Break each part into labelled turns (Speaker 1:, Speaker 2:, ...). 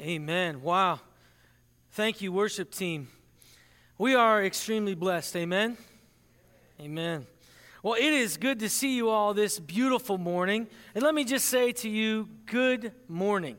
Speaker 1: Amen. Wow. Thank you, worship team. We are extremely blessed. Amen. Amen. Well, it is good to see you all this beautiful morning. And let me just say to you, good morning.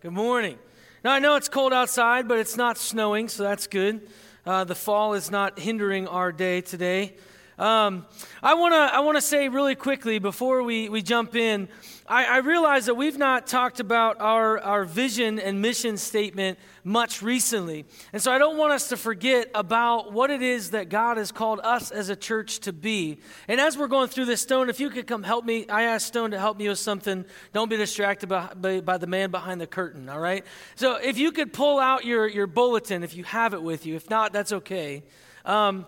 Speaker 1: Good morning. Now, I know it's cold outside, but it's not snowing, so that's good. Uh, the fall is not hindering our day today. Um, I want to I wanna say really quickly before we, we jump in, I, I realize that we've not talked about our, our vision and mission statement much recently. And so I don't want us to forget about what it is that God has called us as a church to be. And as we're going through this, Stone, if you could come help me, I asked Stone to help me with something. Don't be distracted by, by, by the man behind the curtain, all right? So if you could pull out your, your bulletin, if you have it with you. If not, that's okay. Um,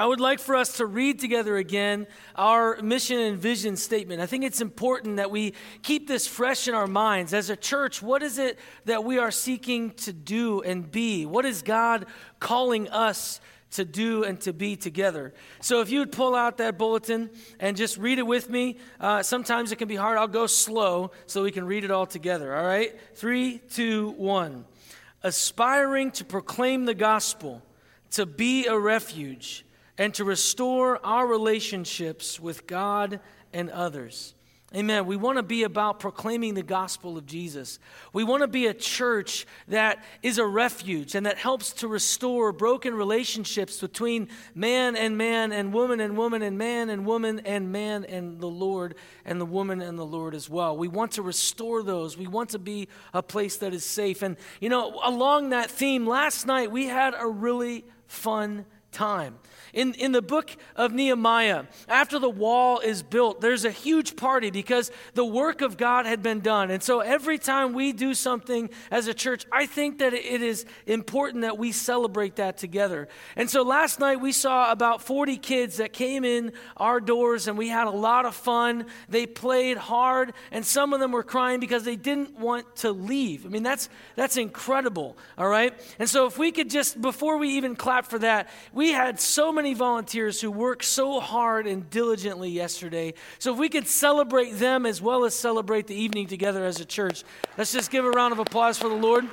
Speaker 1: I would like for us to read together again our mission and vision statement. I think it's important that we keep this fresh in our minds. As a church, what is it that we are seeking to do and be? What is God calling us to do and to be together? So, if you would pull out that bulletin and just read it with me, uh, sometimes it can be hard. I'll go slow so we can read it all together. All right? Three, two, one. Aspiring to proclaim the gospel, to be a refuge and to restore our relationships with God and others. Amen. We want to be about proclaiming the gospel of Jesus. We want to be a church that is a refuge and that helps to restore broken relationships between man and man and woman and woman and man and woman and man and the Lord and the woman and the Lord as well. We want to restore those. We want to be a place that is safe. And, you know, along that theme, last night we had a really fun time. In, in the book of Nehemiah, after the wall is built, there's a huge party because the work of God had been done. And so every time we do something as a church, I think that it is important that we celebrate that together. And so last night we saw about 40 kids that came in our doors and we had a lot of fun. They played hard and some of them were crying because they didn't want to leave. I mean, that's, that's incredible, all right? And so if we could just, before we even clap for that, we had so many many volunteers who worked so hard and diligently yesterday. So if we could celebrate them as well as celebrate the evening together as a church, let's just give a round of applause for the Lord.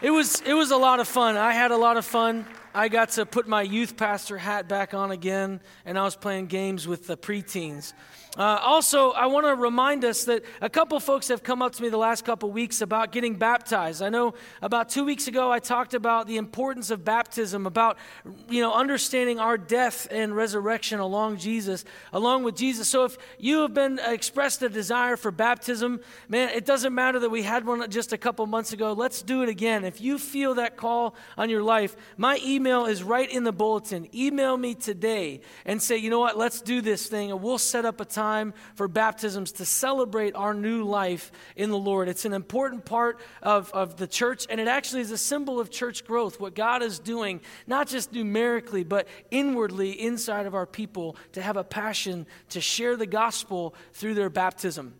Speaker 1: It was, it was a lot of fun. I had a lot of fun. I got to put my youth pastor hat back on again, and I was playing games with the preteens. Uh, also, I want to remind us that a couple folks have come up to me the last couple weeks about getting baptized. I know about two weeks ago I talked about the importance of baptism, about you know understanding our death and resurrection along Jesus, along with Jesus. So if you have been expressed a desire for baptism, man, it doesn't matter that we had one just a couple months ago. Let's do it again. If you feel that call on your life, my email is right in the bulletin. Email me today and say, you know what, let's do this thing, and we'll set up a time for baptisms to celebrate our new life in the Lord. It's an important part of, of the church, and it actually is a symbol of church growth, what God is doing, not just numerically, but inwardly inside of our people to have a passion to share the gospel through their baptism.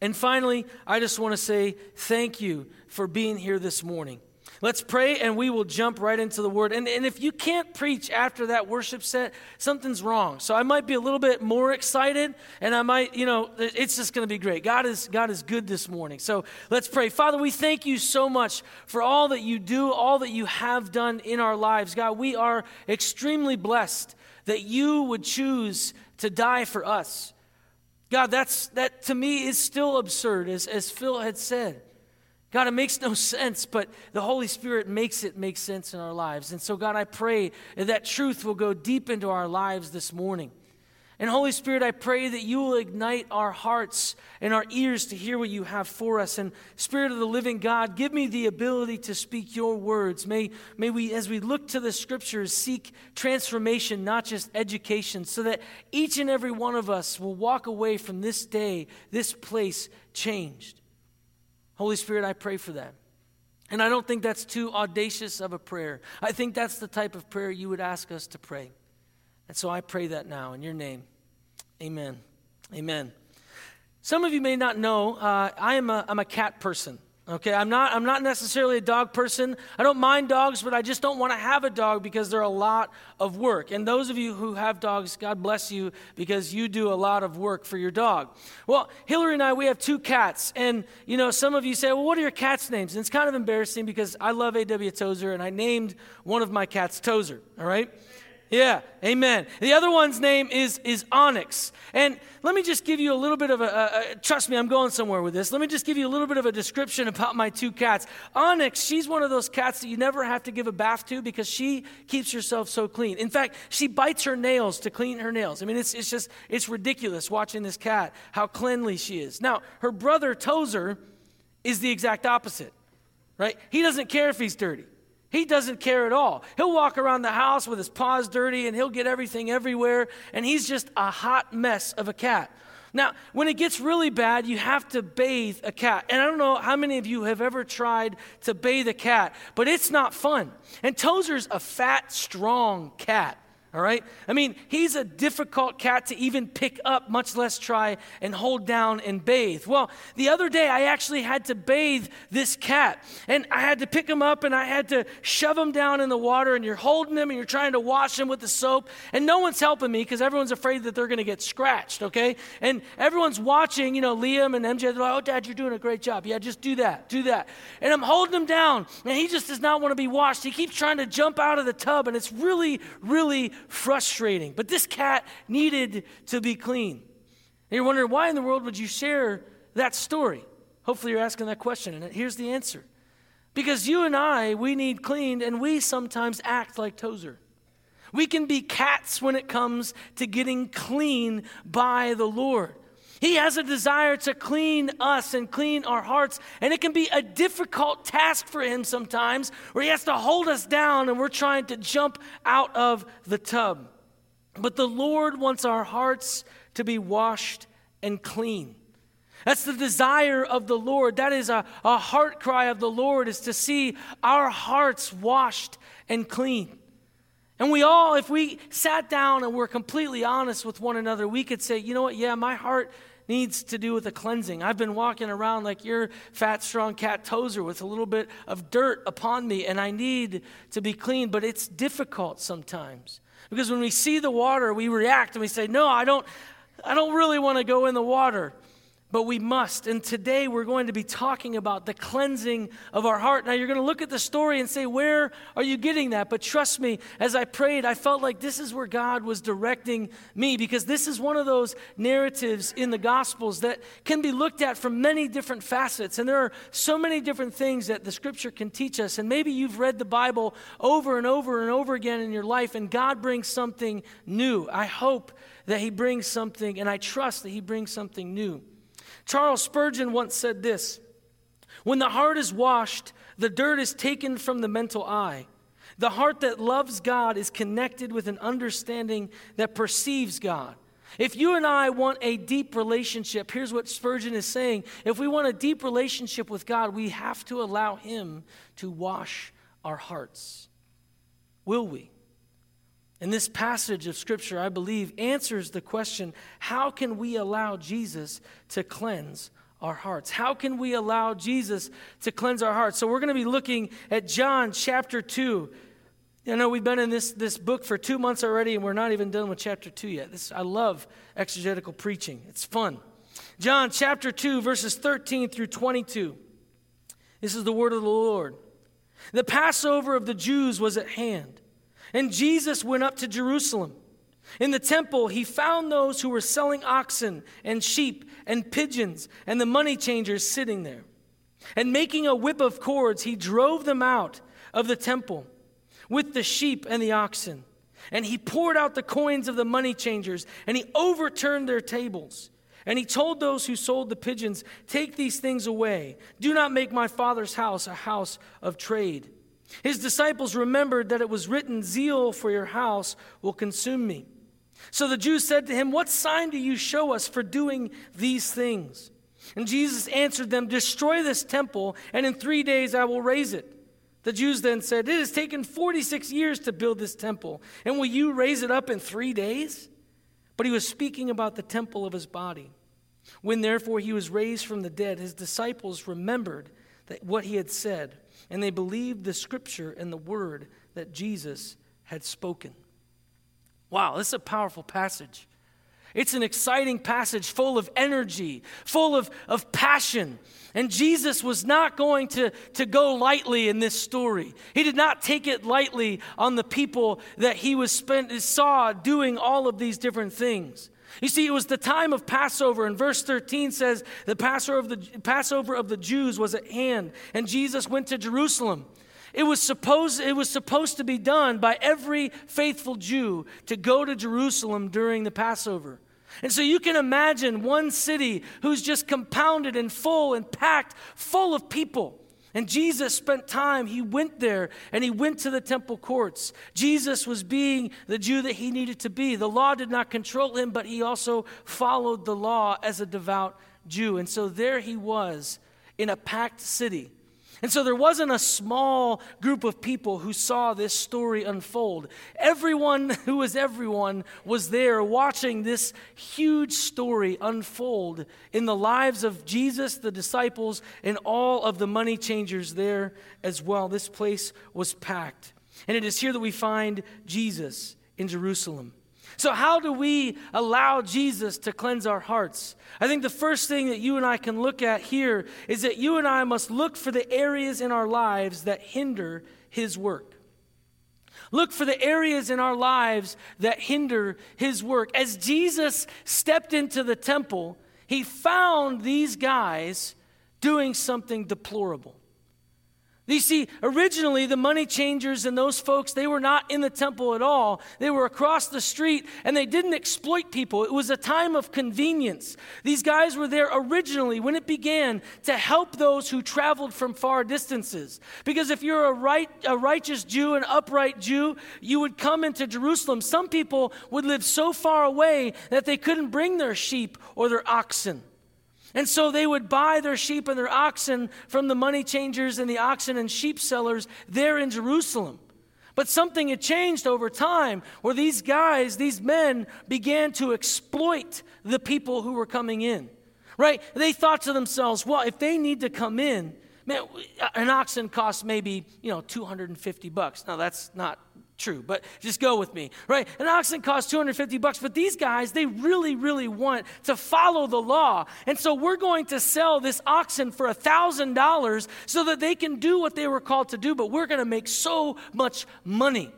Speaker 1: And finally, I just want to say thank you for being here this morning. Let's pray and we will jump right into the word. And, and if you can't preach after that worship set, something's wrong. So I might be a little bit more excited and I might, you know, it's just going to be great. God is, God is good this morning. So let's pray. Father, we thank you so much for all that you do, all that you have done in our lives. God, we are extremely blessed that you would choose to die for us. God, that's, that to me is still absurd, as, as Phil had said. God, it makes no sense, but the Holy Spirit makes it make sense in our lives. And so, God, I pray that, truth will go deep into our lives this morning. And Holy Spirit, I pray that you will ignite our hearts and our ears to hear what you have for us. And Spirit of the living God, give me the ability to speak your words. May, may we, as we look to the scriptures, seek transformation, not just education, so that each and every one of us will walk away from this day, this place, changed. Holy Spirit, I pray for that. And I don't think that's too audacious of a prayer. I think that's the type of prayer you would ask us to pray. And so I pray that now in your name. Amen. Amen. Some of you may not know, uh, I am a, I'm a cat person. Okay, I'm not, I'm not necessarily a dog person. I don't mind dogs, but I just don't want to have a dog because they're a lot of work. And those of you who have dogs, God bless you because you do a lot of work for your dog. Well, Hillary and I, we have two cats. And, you know, some of you say, well, what are your cats' names? And it's kind of embarrassing because I love A.W. Tozer and I named one of my cats Tozer, all right? Yeah, amen. The other one's name is, is Onyx. And let me just give you a little bit of a, a, a, trust me, I'm going somewhere with this. Let me just give you a little bit of a description about my two cats. Onyx, she's one of those cats that you never have to give a bath to because she keeps herself so clean. In fact, she bites her nails to clean her nails. I mean, it's, it's just, it's ridiculous watching this cat, how cleanly she is. Now, her brother, Tozer, is the exact opposite, right? He doesn't care if he's dirty. He doesn't care at all. He'll walk around the house with his paws dirty and he'll get everything everywhere, and he's just a hot mess of a cat. Now, when it gets really bad, you have to bathe a cat. And I don't know how many of you have ever tried to bathe a cat, but it's not fun. And Tozer's a fat, strong cat all right? I mean, he's a difficult cat to even pick up, much less try and hold down and bathe. Well, the other day I actually had to bathe this cat, and I had to pick him up and I had to shove him down in the water, and you're holding him and you're trying to wash him with the soap, and no one's helping me because everyone's afraid that they're going to get scratched, okay? And everyone's watching, you know, Liam and MJ, they're like, oh, Dad, you're doing a great job. Yeah, just do that, do that. And I'm holding him down, and he just does not want to be washed. He keeps trying to jump out of the tub, and it's really, really frustrating. But this cat needed to be clean. And you're wondering, why in the world would you share that story? Hopefully, you're asking that question, and here's the answer. Because you and I, we need cleaned, and we sometimes act like Tozer. We can be cats when it comes to getting clean by the Lord. He has a desire to clean us and clean our hearts. And it can be a difficult task for him sometimes where he has to hold us down and we're trying to jump out of the tub. But the Lord wants our hearts to be washed and clean. That's the desire of the Lord. That is a, a heart cry of the Lord is to see our hearts washed and clean. And we all, if we sat down and were completely honest with one another, we could say, you know what, yeah, my heart needs to do with a cleansing. I've been walking around like your fat, strong cat Tozer with a little bit of dirt upon me, and I need to be clean, but it's difficult sometimes. Because when we see the water, we react and we say, No, I don't, I don't really want to go in the water but we must. And today we're going to be talking about the cleansing of our heart. Now you're going to look at the story and say, Where are you getting that? But trust me, as I prayed, I felt like this is where God was directing me because this is one of those narratives in the Gospels that can be looked at from many different facets. And there are so many different things that the Scripture can teach us. And maybe you've read the Bible over and over and over again in your life, and God brings something new. I hope that He brings something, and I trust that He brings something new. Charles Spurgeon once said this When the heart is washed, the dirt is taken from the mental eye. The heart that loves God is connected with an understanding that perceives God. If you and I want a deep relationship, here's what Spurgeon is saying. If we want a deep relationship with God, we have to allow Him to wash our hearts. Will we? And this passage of Scripture, I believe, answers the question how can we allow Jesus to cleanse our hearts? How can we allow Jesus to cleanse our hearts? So we're going to be looking at John chapter 2. I know, we've been in this, this book for two months already, and we're not even done with chapter 2 yet. This, I love exegetical preaching, it's fun. John chapter 2, verses 13 through 22. This is the word of the Lord. The Passover of the Jews was at hand. And Jesus went up to Jerusalem. In the temple, he found those who were selling oxen and sheep and pigeons and the money changers sitting there. And making a whip of cords, he drove them out of the temple with the sheep and the oxen. And he poured out the coins of the money changers and he overturned their tables. And he told those who sold the pigeons, Take these things away. Do not make my father's house a house of trade. His disciples remembered that it was written, Zeal for your house will consume me. So the Jews said to him, What sign do you show us for doing these things? And Jesus answered them, Destroy this temple, and in three days I will raise it. The Jews then said, It has taken 46 years to build this temple, and will you raise it up in three days? But he was speaking about the temple of his body. When therefore he was raised from the dead, his disciples remembered that what he had said, and they believed the scripture and the word that Jesus had spoken. Wow, this is a powerful passage. It's an exciting passage full of energy, full of, of passion. And Jesus was not going to, to go lightly in this story. He did not take it lightly on the people that he was spent, saw doing all of these different things. You see, it was the time of Passover, and verse 13 says the Passover of the, Passover of the Jews was at hand, and Jesus went to Jerusalem. It was, supposed, it was supposed to be done by every faithful Jew to go to Jerusalem during the Passover. And so you can imagine one city who's just compounded and full and packed, full of people. And Jesus spent time, he went there and he went to the temple courts. Jesus was being the Jew that he needed to be. The law did not control him, but he also followed the law as a devout Jew. And so there he was in a packed city and so there wasn't a small group of people who saw this story unfold. Everyone who was everyone was there watching this huge story unfold in the lives of Jesus, the disciples, and all of the money changers there as well. This place was packed. And it is here that we find Jesus in Jerusalem. So, how do we allow Jesus to cleanse our hearts? I think the first thing that you and I can look at here is that you and I must look for the areas in our lives that hinder His work. Look for the areas in our lives that hinder His work. As Jesus stepped into the temple, He found these guys doing something deplorable. You see, originally the money changers and those folks, they were not in the temple at all. They were across the street and they didn't exploit people. It was a time of convenience. These guys were there originally when it began to help those who traveled from far distances. Because if you're a, right, a righteous Jew, an upright Jew, you would come into Jerusalem. Some people would live so far away that they couldn't bring their sheep or their oxen. And so they would buy their sheep and their oxen from the money changers and the oxen and sheep sellers there in Jerusalem. But something had changed over time where these guys, these men, began to exploit the people who were coming in. Right? They thought to themselves, well, if they need to come in, man, an oxen costs maybe, you know, 250 bucks. Now that's not true, but just go with me, right? An oxen costs 250 bucks, but these guys, they really, really want to follow the law. And so we're going to sell this oxen for a $1,000 so that they can do what they were called to do, but we're going to make so much money.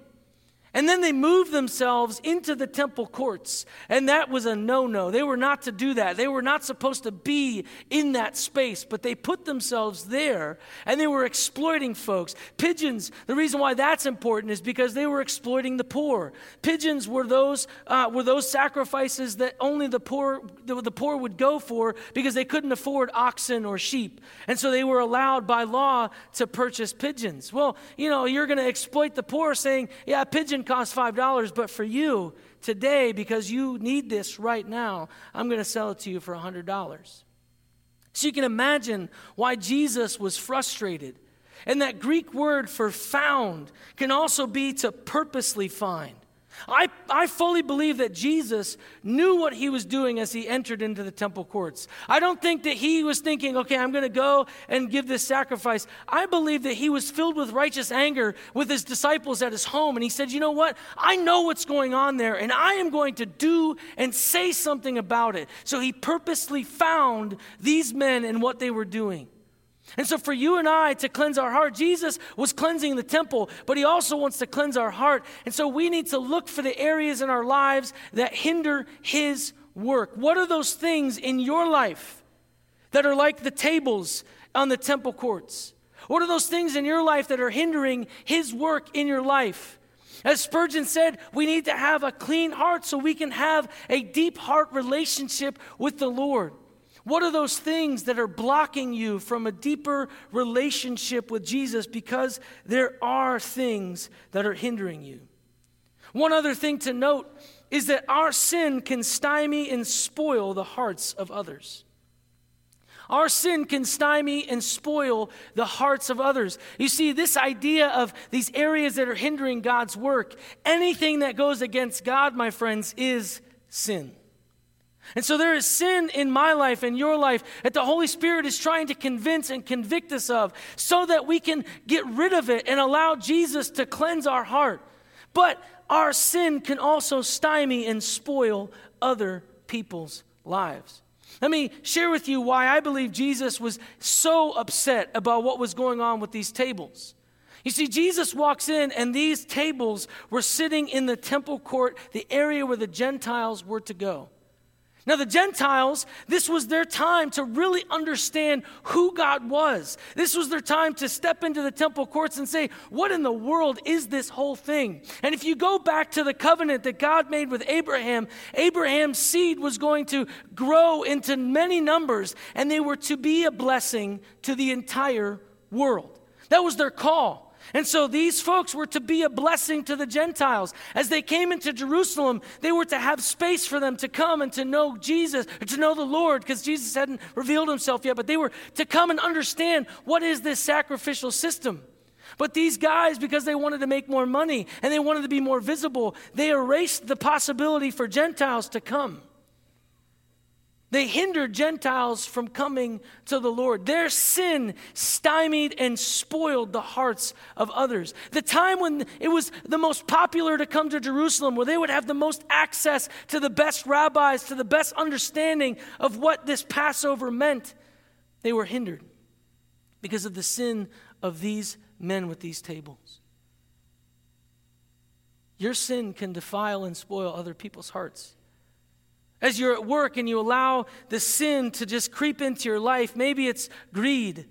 Speaker 1: And then they moved themselves into the temple courts. And that was a no no. They were not to do that. They were not supposed to be in that space, but they put themselves there and they were exploiting folks. Pigeons, the reason why that's important is because they were exploiting the poor. Pigeons were those, uh, were those sacrifices that only the poor, the, the poor would go for because they couldn't afford oxen or sheep. And so they were allowed by law to purchase pigeons. Well, you know, you're going to exploit the poor saying, yeah, pigeon cost $5, but for you today, because you need this right now, I'm going to sell it to you for $100. So you can imagine why Jesus was frustrated. And that Greek word for found can also be to purposely find. I, I fully believe that Jesus knew what he was doing as he entered into the temple courts. I don't think that he was thinking, okay, I'm going to go and give this sacrifice. I believe that he was filled with righteous anger with his disciples at his home. And he said, you know what? I know what's going on there, and I am going to do and say something about it. So he purposely found these men and what they were doing. And so, for you and I to cleanse our heart, Jesus was cleansing the temple, but he also wants to cleanse our heart. And so, we need to look for the areas in our lives that hinder his work. What are those things in your life that are like the tables on the temple courts? What are those things in your life that are hindering his work in your life? As Spurgeon said, we need to have a clean heart so we can have a deep heart relationship with the Lord. What are those things that are blocking you from a deeper relationship with Jesus because there are things that are hindering you? One other thing to note is that our sin can stymie and spoil the hearts of others. Our sin can stymie and spoil the hearts of others. You see, this idea of these areas that are hindering God's work, anything that goes against God, my friends, is sin. And so there is sin in my life and your life that the Holy Spirit is trying to convince and convict us of so that we can get rid of it and allow Jesus to cleanse our heart. But our sin can also stymie and spoil other people's lives. Let me share with you why I believe Jesus was so upset about what was going on with these tables. You see, Jesus walks in, and these tables were sitting in the temple court, the area where the Gentiles were to go. Now, the Gentiles, this was their time to really understand who God was. This was their time to step into the temple courts and say, What in the world is this whole thing? And if you go back to the covenant that God made with Abraham, Abraham's seed was going to grow into many numbers, and they were to be a blessing to the entire world. That was their call. And so these folks were to be a blessing to the Gentiles. As they came into Jerusalem, they were to have space for them to come and to know Jesus, or to know the Lord, because Jesus hadn't revealed himself yet, but they were to come and understand what is this sacrificial system. But these guys, because they wanted to make more money and they wanted to be more visible, they erased the possibility for Gentiles to come. They hindered Gentiles from coming to the Lord. Their sin stymied and spoiled the hearts of others. The time when it was the most popular to come to Jerusalem, where they would have the most access to the best rabbis, to the best understanding of what this Passover meant, they were hindered because of the sin of these men with these tables. Your sin can defile and spoil other people's hearts. As you're at work and you allow the sin to just creep into your life, maybe it's greed,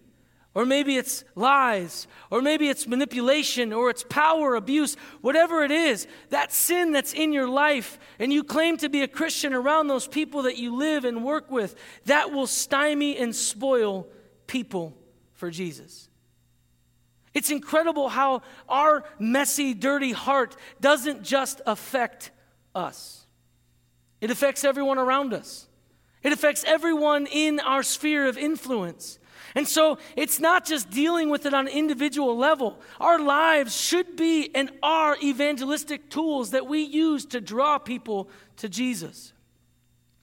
Speaker 1: or maybe it's lies, or maybe it's manipulation, or it's power abuse, whatever it is, that sin that's in your life, and you claim to be a Christian around those people that you live and work with, that will stymie and spoil people for Jesus. It's incredible how our messy, dirty heart doesn't just affect us. It affects everyone around us, it affects everyone in our sphere of influence. And so it's not just dealing with it on an individual level. Our lives should be and are evangelistic tools that we use to draw people to Jesus.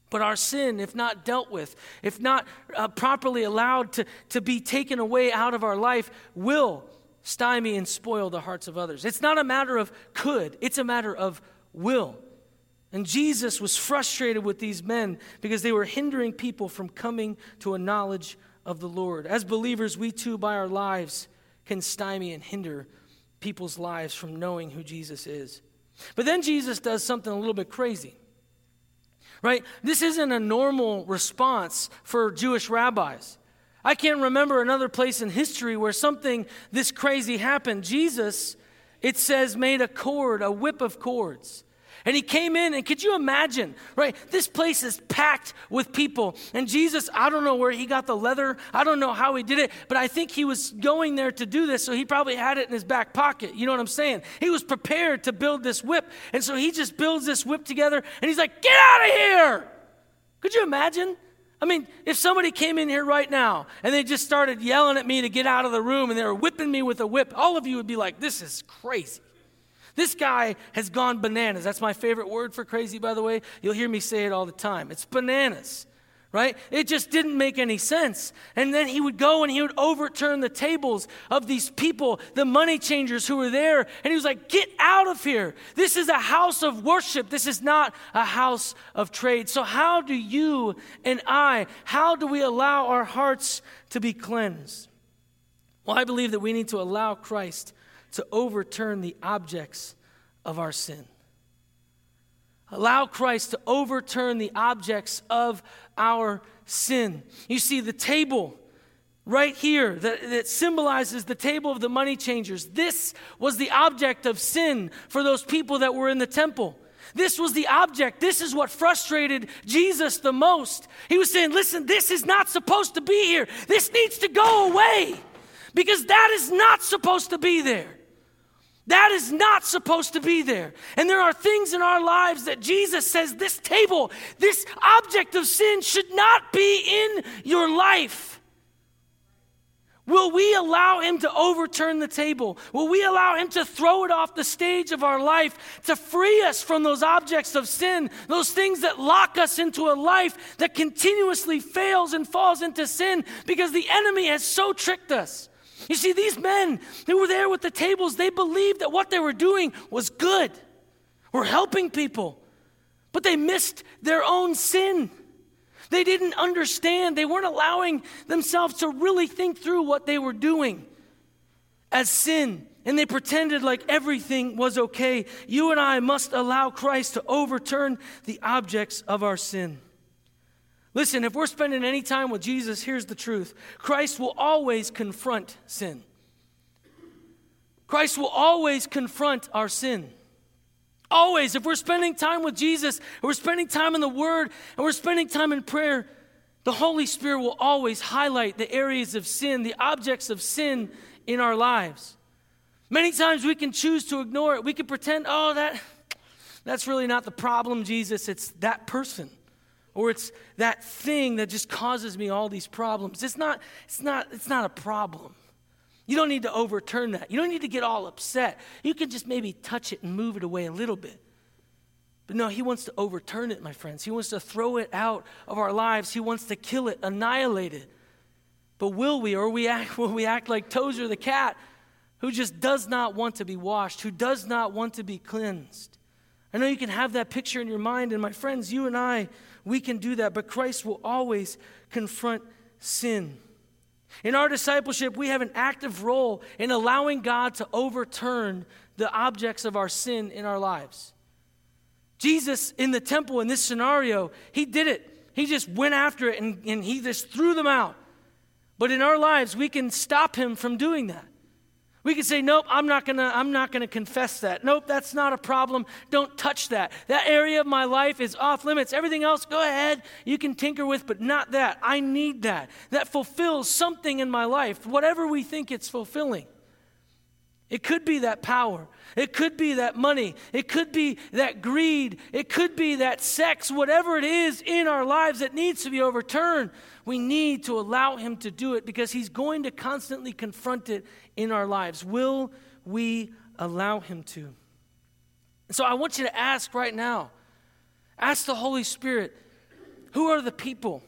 Speaker 1: But our sin, if not dealt with, if not uh, properly allowed to, to be taken away out of our life, will stymie and spoil the hearts of others. It's not a matter of could, it's a matter of will. And Jesus was frustrated with these men because they were hindering people from coming to a knowledge of the Lord. As believers, we too, by our lives, can stymie and hinder people's lives from knowing who Jesus is. But then Jesus does something a little bit crazy. Right? This isn't a normal response for Jewish rabbis. I can't remember another place in history where something this crazy happened. Jesus, it says, made a cord, a whip of cords. And he came in, and could you imagine, right? This place is packed with people. And Jesus, I don't know where he got the leather. I don't know how he did it, but I think he was going there to do this, so he probably had it in his back pocket. You know what I'm saying? He was prepared to build this whip. And so he just builds this whip together, and he's like, Get out of here! Could you imagine? I mean, if somebody came in here right now and they just started yelling at me to get out of the room and they were whipping me with a whip, all of you would be like, This is crazy. This guy has gone bananas. That's my favorite word for crazy, by the way. You'll hear me say it all the time. It's bananas, right? It just didn't make any sense. And then he would go and he would overturn the tables of these people, the money changers who were there. And he was like, Get out of here. This is a house of worship. This is not a house of trade. So, how do you and I, how do we allow our hearts to be cleansed? Well, I believe that we need to allow Christ to overturn the objects of our sin. Allow Christ to overturn the objects of our sin. You see, the table right here that, that, symbolizes the table of the money changers. This was the object of sin for those people that were in the temple. This was the object. This is what frustrated Jesus the most. He was saying, Listen, this is not supposed to be here. This needs to go away because that is not supposed to be there. That is not supposed to be there. And there are things in our lives that Jesus says this table, this object of sin should not be in your life. Will we allow him to overturn the table? Will we allow him to throw it off the stage of our life to free us from those objects of sin, those things that lock us into a life that continuously fails and falls into sin because the enemy has so tricked us? You see, these men who were there with the tables, they believed that what they were doing was good. We're helping people, but they missed their own sin. They didn't understand. They weren't allowing themselves to really think through what they were doing as sin. And they pretended like everything was okay. You and I must allow Christ to overturn the objects of our sin. Listen, if we're spending any time with Jesus, here's the truth Christ will always confront sin. Christ will always confront our sin. Always, if we're spending time with Jesus, we're spending time in the Word, and we're spending time in prayer, the Holy Spirit will always highlight the areas of sin, the objects of sin in our lives. Many times we can choose to ignore it. We can pretend, oh, that, that's really not the problem, Jesus. It's that person. Or it's that thing that just causes me all these problems. It's not, it's not, it's not a problem. You don't need to overturn that. You don't need to get all upset. You can just maybe touch it and move it away a little bit. But no, he wants to overturn it, my friends. He wants to throw it out of our lives. He wants to kill it, annihilate it. But will we, or we act, will we act like Tozer the cat, who just does not want to be washed, who does not want to be cleansed? I know you can have that picture in your mind, and my friends, you and I, we can do that, but Christ will always confront sin. In our discipleship, we have an active role in allowing God to overturn the objects of our sin in our lives. Jesus in the temple in this scenario, he did it. He just went after it and, and he just threw them out. But in our lives, we can stop him from doing that. We can say, nope, I'm not gonna, I'm not gonna confess that. Nope, that's not a problem. Don't touch that. That area of my life is off limits. Everything else, go ahead, you can tinker with, but not that. I need that. That fulfills something in my life, whatever we think it's fulfilling. It could be that power. It could be that money. It could be that greed. It could be that sex. Whatever it is in our lives that needs to be overturned, we need to allow Him to do it because He's going to constantly confront it in our lives. Will we allow Him to? So I want you to ask right now ask the Holy Spirit, who are the people?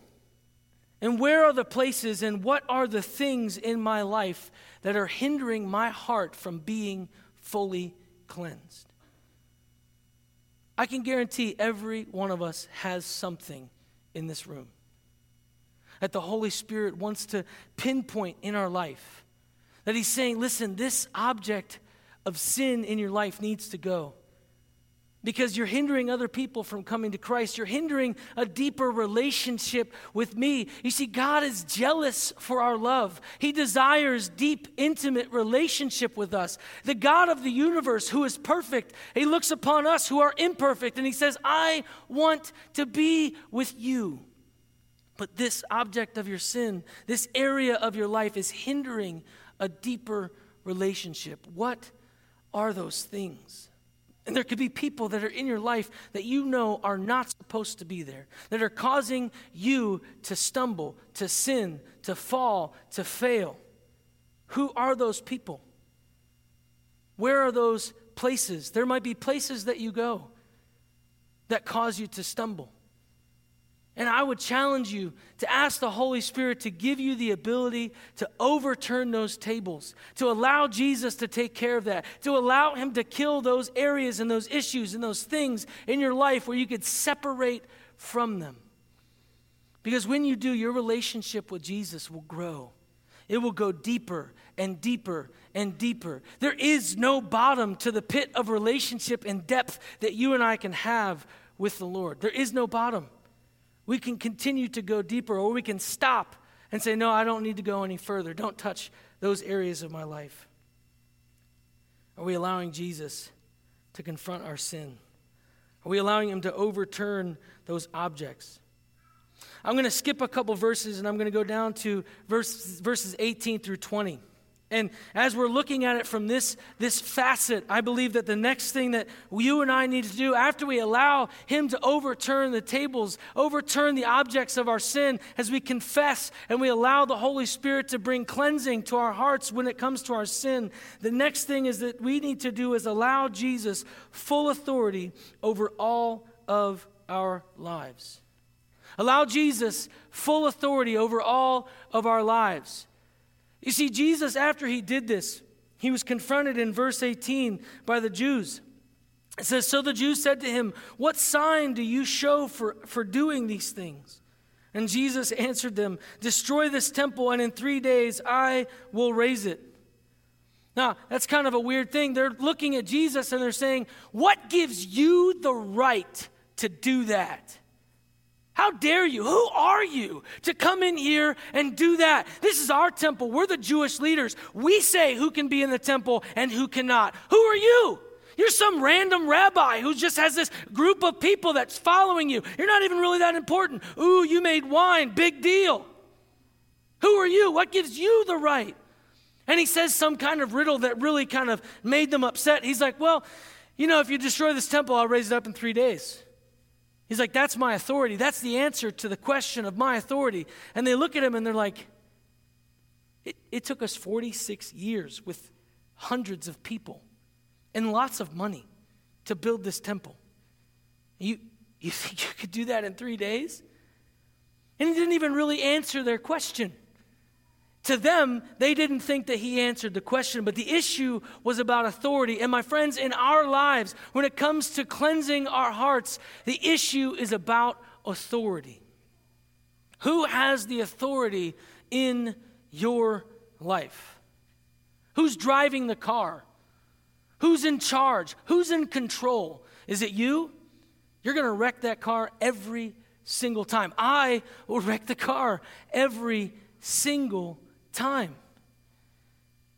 Speaker 1: And where are the places and what are the things in my life that are hindering my heart from being fully cleansed? I can guarantee every one of us has something in this room that the Holy Spirit wants to pinpoint in our life. That He's saying, listen, this object of sin in your life needs to go because you're hindering other people from coming to Christ. You're hindering a deeper relationship with me. You see, God is jealous for our love. He desires deep, intimate relationship with us. The God of the universe, who is perfect, He looks upon us who are imperfect and He says, I want to be with you. But this object of your sin, this area of your life is hindering a deeper relationship. What are those things? And there could be people that are in your life that you know are not supposed to be there, that are causing you to stumble, to sin, to fall, to fail. Who are those people? Where are those places? There might be places that you go that cause you to stumble. And I would challenge you to ask the Holy Spirit to give you the ability to overturn those tables, to allow Jesus to take care of that, to allow Him to kill those areas and those issues and those things in your life where you could separate from them. Because when you do, your relationship with Jesus will grow. It will go deeper and deeper and deeper. There is no bottom to the pit of relationship and depth that you and I can have with the Lord. There is no bottom. We can continue to go deeper, or we can stop and say, No, I don't need to go any further. Don't touch those areas of my life. Are we allowing Jesus to confront our sin? Are we allowing him to overturn those objects? I'm going to skip a couple verses and I'm going to go down to verse, verses 18 through 20. And as we're looking at it from this, this facet, I believe that the next thing that you and I need to do after we allow Him to overturn the tables, overturn the objects of our sin, as we confess and we allow the Holy Spirit to bring cleansing to our hearts when it comes to our sin, the next thing is that we need to do is allow Jesus full authority over all of our lives. Allow Jesus full authority over all of our lives. You see, Jesus, after he did this, he was confronted in verse 18 by the Jews. It says, So the Jews said to him, What sign do you show for, for doing these things? And Jesus answered them, Destroy this temple, and in three days I will raise it. Now, that's kind of a weird thing. They're looking at Jesus and they're saying, What gives you the right to do that? How dare you? Who are you to come in here and do that? This is our temple. We're the Jewish leaders. We say who can be in the temple and who cannot. Who are you? You're some random rabbi who just has this group of people that's following you. You're not even really that important. Ooh, you made wine. Big deal. Who are you? What gives you the right? And he says some kind of riddle that really kind of made them upset. He's like, Well, you know, if you destroy this temple, I'll raise it up in three days. He's like, That's my authority. That's the answer to the question of my authority. And they look at him and they're like, It, it took us 46 years with hundreds of people and lots of money to build this temple. You, you think you could do that in three days? And he didn't even really answer their question. To them, they didn't think that he answered the question, but the issue was about authority. And my friends, in our lives, when it comes to cleansing our hearts, the issue is about authority. Who has the authority in your life? Who's driving the car? Who's in charge? Who's in control? Is it you? You're going to wreck that car every single time. I will wreck the car every single time.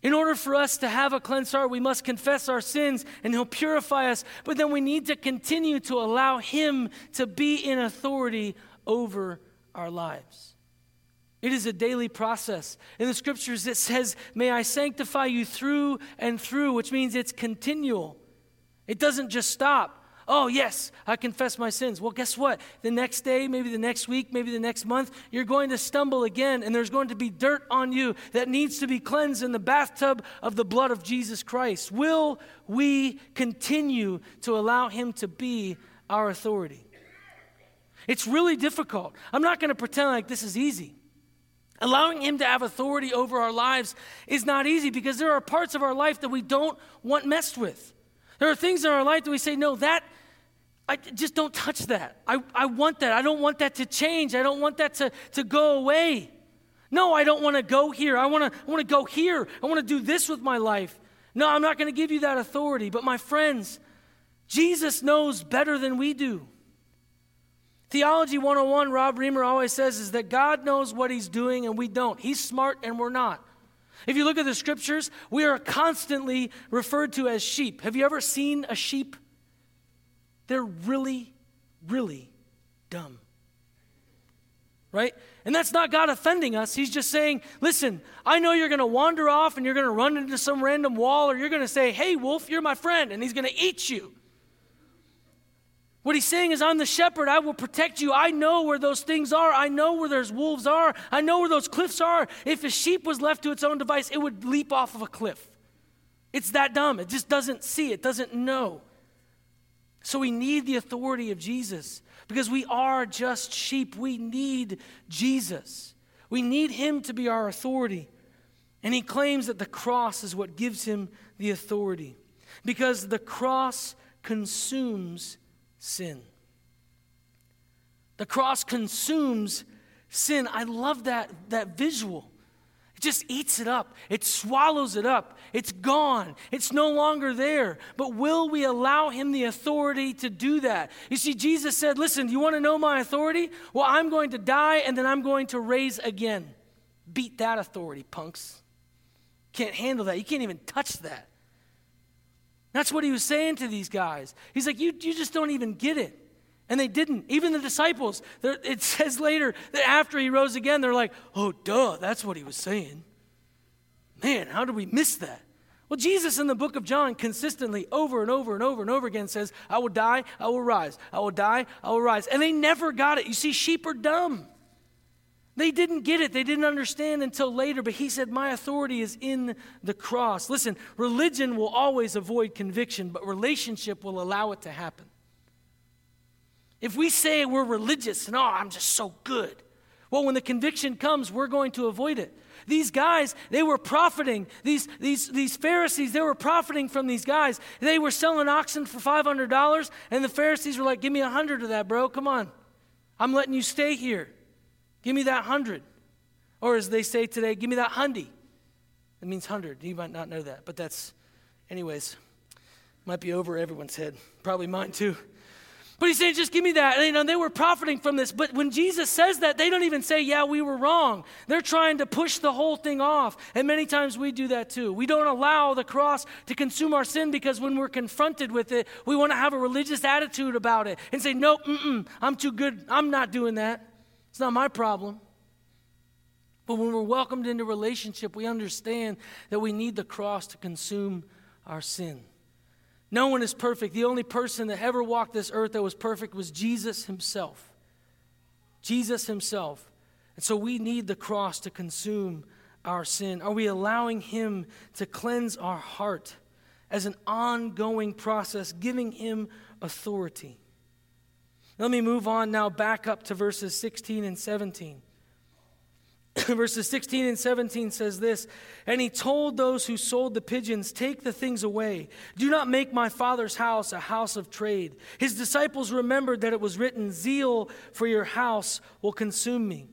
Speaker 1: In order for us to have a cleansed heart, we must confess our sins and He'll purify us. But then we need to continue to allow Him to be in authority over our lives. It is a daily process. In the scriptures, it says, May I sanctify you through and through, which means it's continual. It doesn't just stop. Oh, yes, I confess my sins. Well, guess what? The next day, maybe the next week, maybe the next month, you're going to stumble again, and there's going to be dirt on you that needs to be cleansed in the bathtub of the blood of Jesus Christ. Will we continue to allow Him to be our authority? It's really difficult. I'm not going to pretend like this is easy. Allowing Him to have authority over our lives is not easy because there are parts of our life that we don't want messed with. There are things in our life that we say, no, that, I just don't touch that. I, I want that. I don't want that to change. I don't want that to, to go away. No, I don't want to go here. I want to I want to go here. I want to do this with my life. No, I'm not going to give you that authority. But my friends, Jesus knows better than we do. Theology 101, Rob Reimer always says, is that God knows what he's doing and we don't. He's smart and we're not. If you look at the scriptures, we are constantly referred to as sheep. Have you ever seen a sheep? They're really, really dumb. Right? And that's not God offending us. He's just saying, listen, I know you're going to wander off and you're going to run into some random wall, or you're going to say, hey, wolf, you're my friend, and he's going to eat you. What he's saying is, I'm the shepherd. I will protect you. I know where those things are. I know where those wolves are. I know where those cliffs are. If a sheep was left to its own device, it would leap off of a cliff. It's that dumb. It just doesn't see, it doesn't know. So we need the authority of Jesus because we are just sheep. We need Jesus. We need him to be our authority. And he claims that the cross is what gives him the authority because the cross consumes sin. The cross consumes sin. I love that, that visual. Just eats it up, it swallows it up. It's gone, it's no longer there. But will we allow Him the authority to do that? You see, Jesus said, Listen, you want to know my authority? Well, I'm going to die and then I'm going to raise again. Beat that authority, punks. Can't handle that. You can't even touch that. That's what he was saying to these guys. He's like, You, you just don't even get it. And they didn't. Even the disciples, it says later that after he rose again, they're like, Oh, duh, that's what he was saying. Man, how did we miss that? Well, Jesus in the book of John consistently, over and over and over and over again, says, I will die, I will rise. I will die, I will rise. And they never got it. You see, sheep are dumb. They didn't get it. They didn't understand until later, but he said, My authority is in the cross. Listen, religion will always avoid conviction, but relationship will allow it to happen. If we say we're religious and, oh, I'm just so good, well, when the conviction comes, we're going to avoid it. These guys, they were profiting. These, these, these Pharisees, they were profiting from these guys. They were selling oxen for $500, and the Pharisees were like, Give me a hundred of that, bro. Come on. I'm letting you stay here. Give me that hundred. Or as they say today, give me that hundy. It means hundred. You might not know that, but that's, anyways, might be over everyone's head. Probably mine too. But he's saying, just give me that. And, you know, they were profiting from this. But when Jesus says that, they don't even say, yeah, we were wrong. They're trying to push the whole thing off. And many times we do that too. We don't allow the cross to consume our sin because when we're confronted with it, we want to have a religious attitude about it and say, nope, I'm too good. I'm not doing that. It's not my problem. But when we're welcomed into relationship, we understand that we need the cross to consume our sin. No one is perfect. The only person that ever walked this earth that was perfect was Jesus himself. Jesus himself. And so we need the cross to consume our sin. Are we allowing him to cleanse our heart as an ongoing process, giving him authority? Let me move on now back up to verses 16 and 17. verses 16 and 17 says this And he told those who sold the pigeons, Take the things away. Do not make my father's house a house of trade. His disciples remembered that it was written, Zeal for your house will consume me.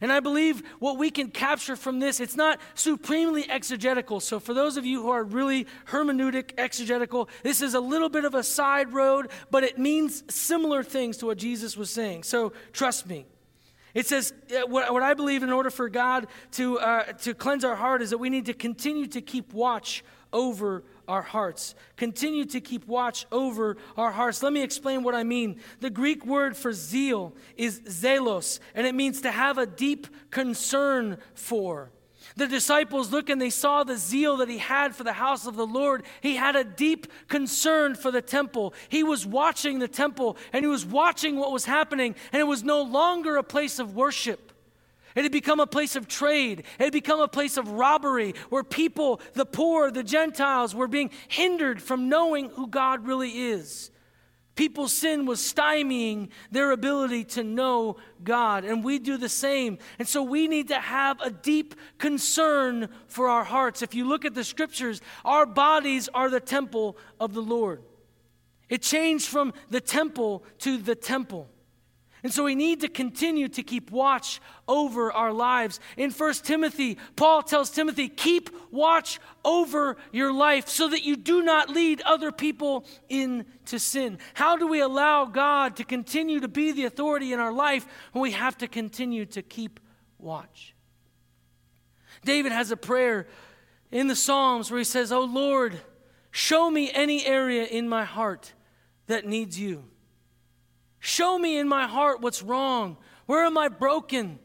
Speaker 1: And I believe what we can capture from this, it's not supremely exegetical. So, for those of you who are really hermeneutic, exegetical, this is a little bit of a side road, but it means similar things to what Jesus was saying. So, trust me. It says, uh, what, what I believe in order for God to, uh, to cleanse our heart is that we need to continue to keep watch over our hearts. Continue to keep watch over our hearts. Let me explain what I mean. The Greek word for zeal is zelos, and it means to have a deep concern for. The disciples look and they saw the zeal that he had for the house of the Lord. He had a deep concern for the temple. He was watching the temple and he was watching what was happening, and it was no longer a place of worship. It had become a place of trade. It had become a place of robbery where people, the poor, the Gentiles, were being hindered from knowing who God really is. People's sin was stymieing their ability to know God, and we do the same. And so we need to have a deep concern for our hearts. If you look at the scriptures, our bodies are the temple of the Lord. It changed from the temple to the temple. And so we need to continue to keep watch over our lives. In 1 Timothy, Paul tells Timothy, keep watch over your life so that you do not lead other people into sin. How do we allow God to continue to be the authority in our life when we have to continue to keep watch? David has a prayer in the Psalms where he says, Oh Lord, show me any area in my heart that needs you. Show me in my heart what's wrong. Where am I broken?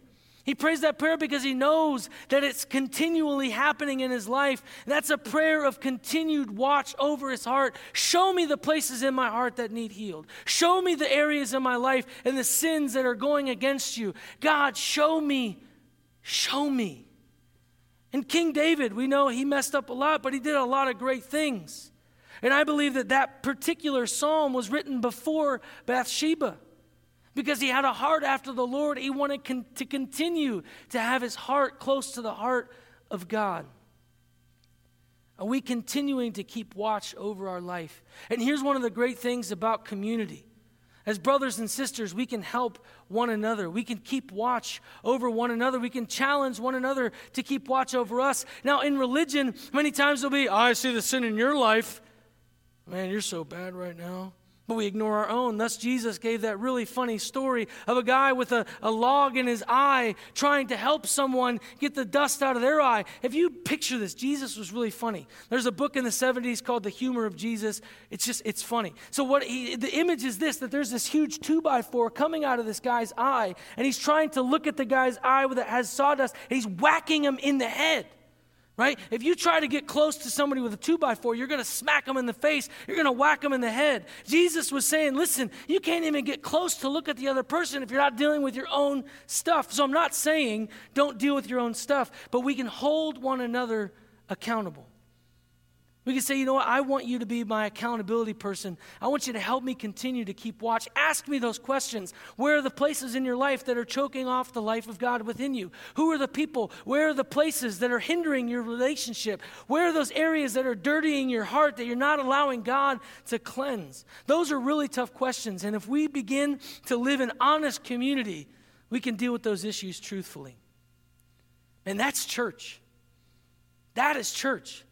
Speaker 1: He prays that prayer because he knows that it's continually happening in his life. That's a prayer of continued watch over his heart. Show me the places in my heart that need healed. Show me the areas in my life and the sins that are going against you. God, show me. Show me. And King David, we know he messed up a lot, but he did a lot of great things. And I believe that that particular psalm was written before Bathsheba because he had a heart after the Lord. He wanted con- to continue to have his heart close to the heart of God. Are we continuing to keep watch over our life? And here's one of the great things about community. As brothers and sisters, we can help one another. We can keep watch over one another. We can challenge one another to keep watch over us. Now, in religion, many times there'll be, I see the sin in your life. Man, you're so bad right now. But we ignore our own. Thus, Jesus gave that really funny story of a guy with a, a log in his eye trying to help someone get the dust out of their eye. If you picture this, Jesus was really funny. There's a book in the 70s called The Humor of Jesus. It's just, it's funny. So, what he, the image is this that there's this huge two by four coming out of this guy's eye, and he's trying to look at the guy's eye that has sawdust, and he's whacking him in the head right? If you try to get close to somebody with a two by four, you're going to smack them in the face. You're going to whack them in the head. Jesus was saying, listen, you can't even get close to look at the other person if you're not dealing with your own stuff. So I'm not saying don't deal with your own stuff, but we can hold one another accountable. We can say, you know what? I want you to be my accountability person. I want you to help me continue to keep watch. Ask me those questions. Where are the places in your life that are choking off the life of God within you? Who are the people? Where are the places that are hindering your relationship? Where are those areas that are dirtying your heart that you're not allowing God to cleanse? Those are really tough questions. And if we begin to live in honest community, we can deal with those issues truthfully. And that's church. That is church.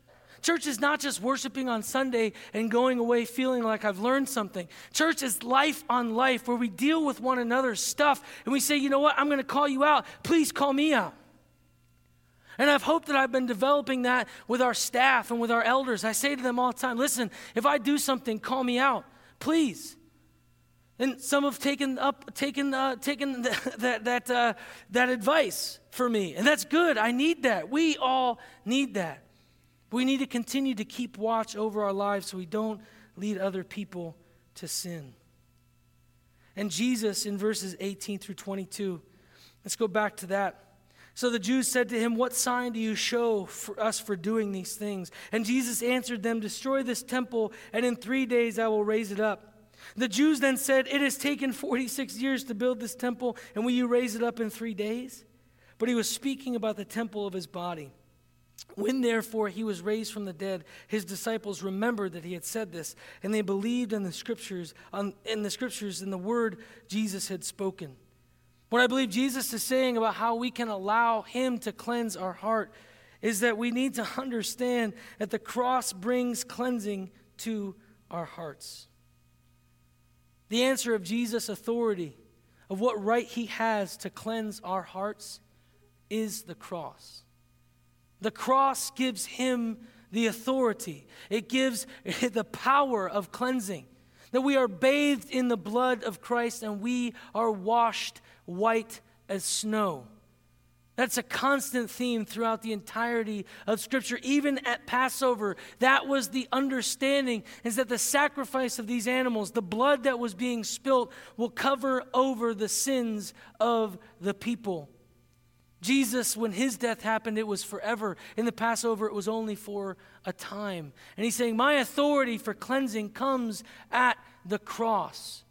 Speaker 1: Church is not just worshiping on Sunday and going away feeling like I've learned something. Church is life on life where we deal with one another's stuff and we say, you know what, I'm going to call you out. Please call me out. And I've hoped that I've been developing that with our staff and with our elders. I say to them all the time listen, if I do something, call me out, please. And some have taken up, taken, uh, taken that, that, uh, that advice for me. And that's good. I need that. We all need that. We need to continue to keep watch over our lives so we don't lead other people to sin. And Jesus, in verses 18 through 22, let's go back to that. So the Jews said to him, What sign do you show for us for doing these things? And Jesus answered them, Destroy this temple, and in three days I will raise it up. The Jews then said, It has taken 46 years to build this temple, and will you raise it up in three days? But he was speaking about the temple of his body. When therefore he was raised from the dead, his disciples remembered that he had said this, and they believed in the scriptures, on, in the scriptures, in the word Jesus had spoken. What I believe Jesus is saying about how we can allow him to cleanse our heart is that we need to understand that the cross brings cleansing to our hearts. The answer of Jesus' authority, of what right he has to cleanse our hearts, is the cross. The cross gives him the authority, it gives the power of cleansing. That we are bathed in the blood of Christ and we are washed white as snow. That's a constant theme throughout the entirety of Scripture. Even at Passover, that was the understanding is that the sacrifice of these animals, the blood that was being spilt, will cover over the sins of the people. Jesus, when his death happened, it was forever. In the Passover, it was only for a time. And he's saying, My authority for cleansing comes at the cross.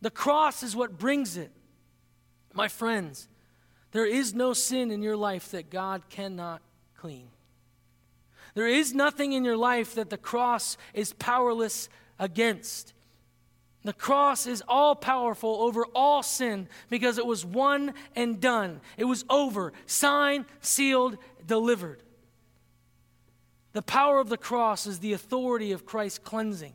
Speaker 1: The cross is what brings it. My friends, there is no sin in your life that God cannot clean. There is nothing in your life that the cross is powerless against. The cross is all powerful over all sin because it was one and done. It was over, signed, sealed, delivered. The power of the cross is the authority of Christ's cleansing.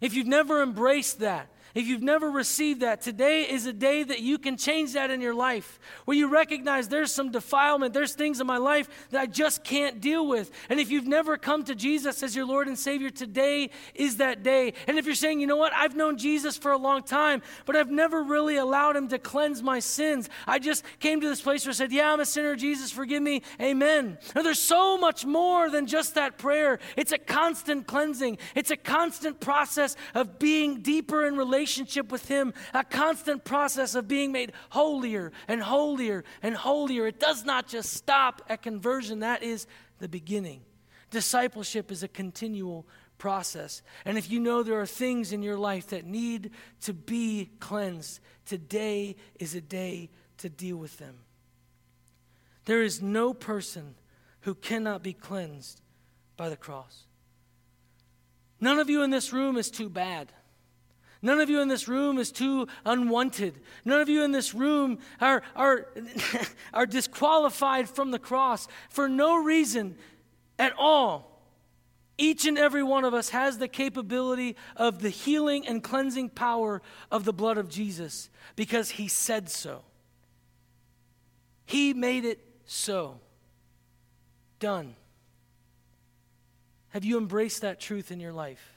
Speaker 1: If you've never embraced that, if you've never received that, today is a day that you can change that in your life, where you recognize there's some defilement, there's things in my life that I just can't deal with. And if you've never come to Jesus as your Lord and Savior, today is that day. And if you're saying, you know what, I've known Jesus for a long time, but I've never really allowed Him to cleanse my sins. I just came to this place where I said, Yeah, I'm a sinner, Jesus, forgive me, amen. Now, there's so much more than just that prayer. It's a constant cleansing, it's a constant process of being deeper in relationship relationship with Him, a constant process of being made holier and holier and holier. It does not just stop at conversion, that is the beginning. Discipleship is a continual process. And if you know there are things in your life that need to be cleansed, today is a day to deal with them. There is no person who cannot be cleansed by the cross. None of you in this room is too bad. None of you in this room is too unwanted. None of you in this room are, are, are disqualified from the cross for no reason at all. Each and every one of us has the capability of the healing and cleansing power of the blood of Jesus because he said so. He made it so. Done. Have you embraced that truth in your life?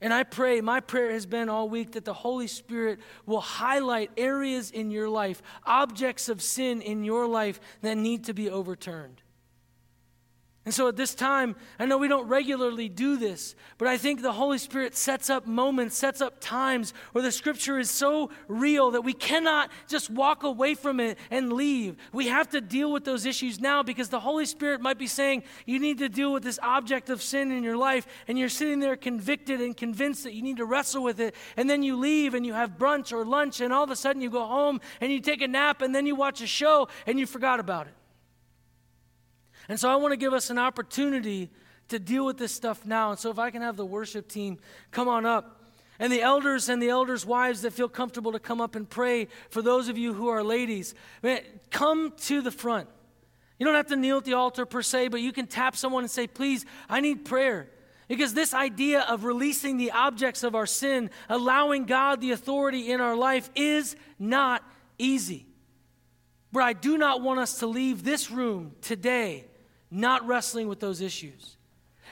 Speaker 1: And I pray, my prayer has been all week that the Holy Spirit will highlight areas in your life, objects of sin in your life that need to be overturned. And so at this time, I know we don't regularly do this, but I think the Holy Spirit sets up moments, sets up times where the scripture is so real that we cannot just walk away from it and leave. We have to deal with those issues now because the Holy Spirit might be saying, You need to deal with this object of sin in your life, and you're sitting there convicted and convinced that you need to wrestle with it. And then you leave and you have brunch or lunch, and all of a sudden you go home and you take a nap, and then you watch a show and you forgot about it. And so I want to give us an opportunity to deal with this stuff now. And so if I can have the worship team come on up. And the elders and the elders' wives that feel comfortable to come up and pray for those of you who are ladies, man, come to the front. You don't have to kneel at the altar per se, but you can tap someone and say, Please, I need prayer. Because this idea of releasing the objects of our sin, allowing God the authority in our life, is not easy. But I do not want us to leave this room today not wrestling with those issues.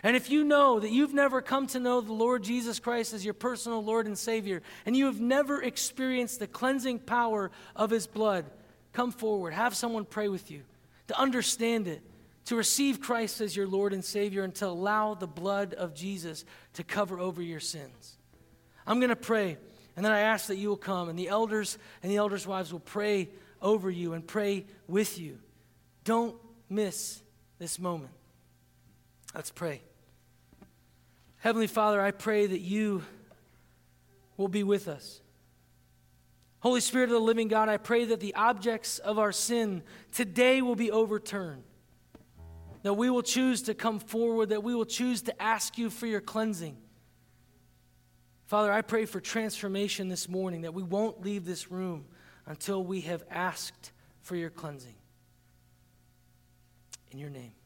Speaker 1: And if you know that you've never come to know the Lord Jesus Christ as your personal Lord and Savior, and you have never experienced the cleansing power of His blood, come forward. Have someone pray with you to understand it, to receive Christ as your Lord and Savior, and to allow the blood of Jesus to cover over your sins. I'm going to pray, and then I ask that you will come, and the elders and the elders' wives will pray over you and pray with you. Don't miss this moment. Let's pray. Heavenly Father, I pray that you will be with us. Holy Spirit of the living God, I pray that the objects of our sin today will be overturned. That we will choose to come forward, that we will choose to ask you for your cleansing. Father, I pray for transformation this morning, that we won't leave this room until we have asked for your cleansing in your name.